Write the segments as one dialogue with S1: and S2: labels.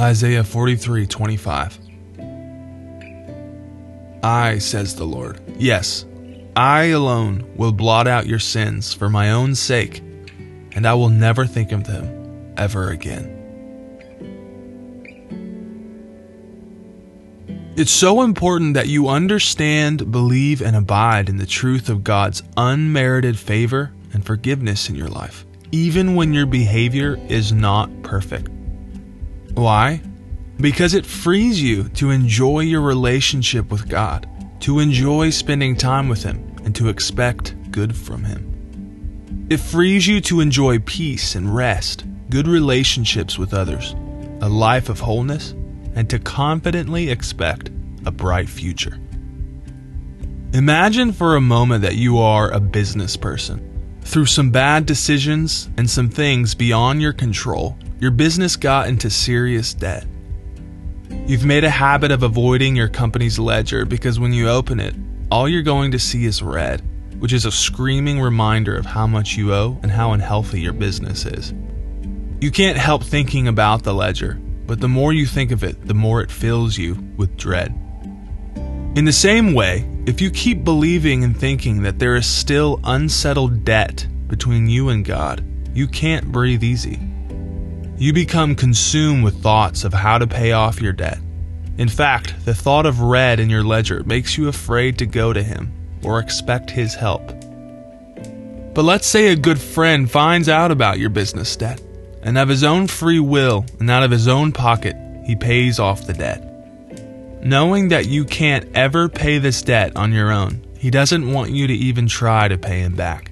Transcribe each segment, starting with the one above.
S1: Isaiah 43 25. I, says the Lord, yes, I alone will blot out your sins for my own sake, and I will never think of them ever again. It's so important that you understand, believe, and abide in the truth of God's unmerited favor and forgiveness in your life, even when your behavior is not perfect. Why? Because it frees you to enjoy your relationship with God, to enjoy spending time with Him, and to expect good from Him. It frees you to enjoy peace and rest, good relationships with others, a life of wholeness, and to confidently expect a bright future. Imagine for a moment that you are a business person. Through some bad decisions and some things beyond your control, your business got into serious debt. You've made a habit of avoiding your company's ledger because when you open it, all you're going to see is red, which is a screaming reminder of how much you owe and how unhealthy your business is. You can't help thinking about the ledger, but the more you think of it, the more it fills you with dread. In the same way, if you keep believing and thinking that there is still unsettled debt between you and God, you can't breathe easy. You become consumed with thoughts of how to pay off your debt. In fact, the thought of red in your ledger makes you afraid to go to Him or expect His help. But let's say a good friend finds out about your business debt and of his own free will and out of his own pocket, he pays off the debt. Knowing that you can't ever pay this debt on your own, he doesn't want you to even try to pay him back.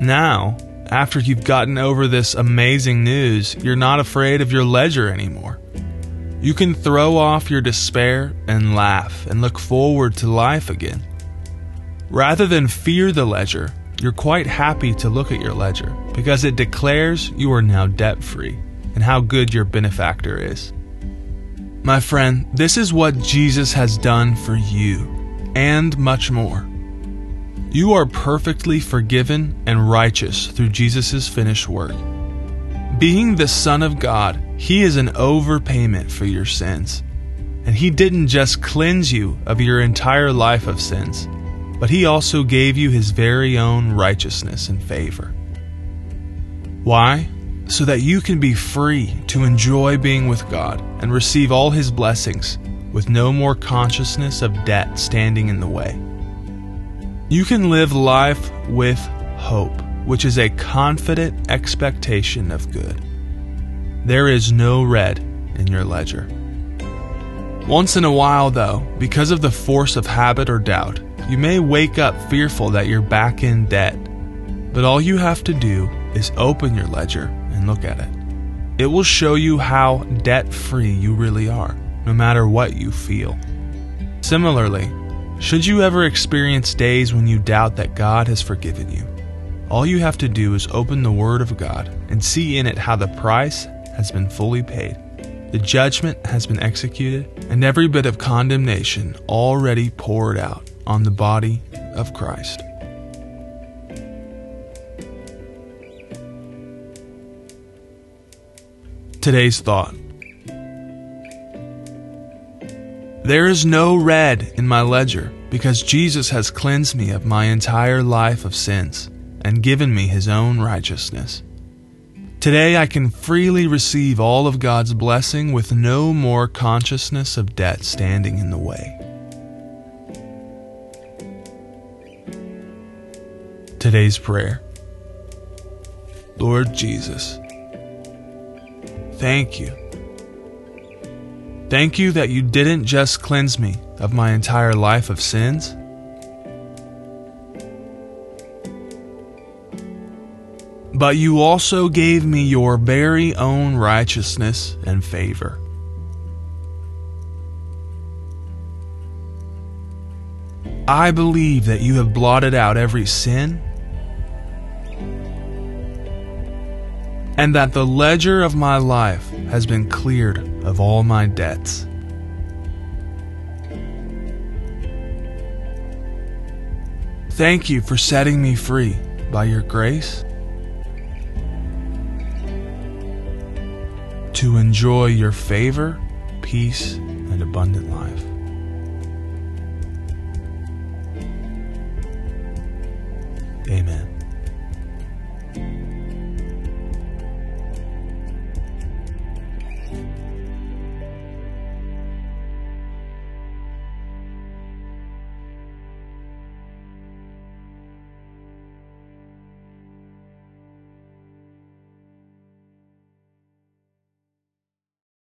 S1: Now, after you've gotten over this amazing news, you're not afraid of your ledger anymore. You can throw off your despair and laugh and look forward to life again. Rather than fear the ledger, you're quite happy to look at your ledger because it declares you are now debt free and how good your benefactor is. My friend, this is what Jesus has done for you and much more. You are perfectly forgiven and righteous through Jesus' finished work. Being the Son of God, He is an overpayment for your sins. And He didn't just cleanse you of your entire life of sins but he also gave you his very own righteousness and favor. Why? So that you can be free to enjoy being with God and receive all his blessings with no more consciousness of debt standing in the way. You can live life with hope, which is a confident expectation of good. There is no red in your ledger. Once in a while, though, because of the force of habit or doubt, you may wake up fearful that you're back in debt, but all you have to do is open your ledger and look at it. It will show you how debt free you really are, no matter what you feel. Similarly, should you ever experience days when you doubt that God has forgiven you, all you have to do is open the Word of God and see in it how the price has been fully paid. The judgment has been executed, and every bit of condemnation already poured out on the body of Christ. Today's thought There is no red in my ledger because Jesus has cleansed me of my entire life of sins and given me his own righteousness. Today I can freely receive all of God's blessing with no more consciousness of debt standing in the way. Today's prayer Lord Jesus, thank you. Thank you that you didn't just cleanse me of my entire life of sins. But you also gave me your very own righteousness and favor. I believe that you have blotted out every sin and that the ledger of my life has been cleared of all my debts. Thank you for setting me free by your grace. to enjoy your favor, peace, and abundant life. Amen.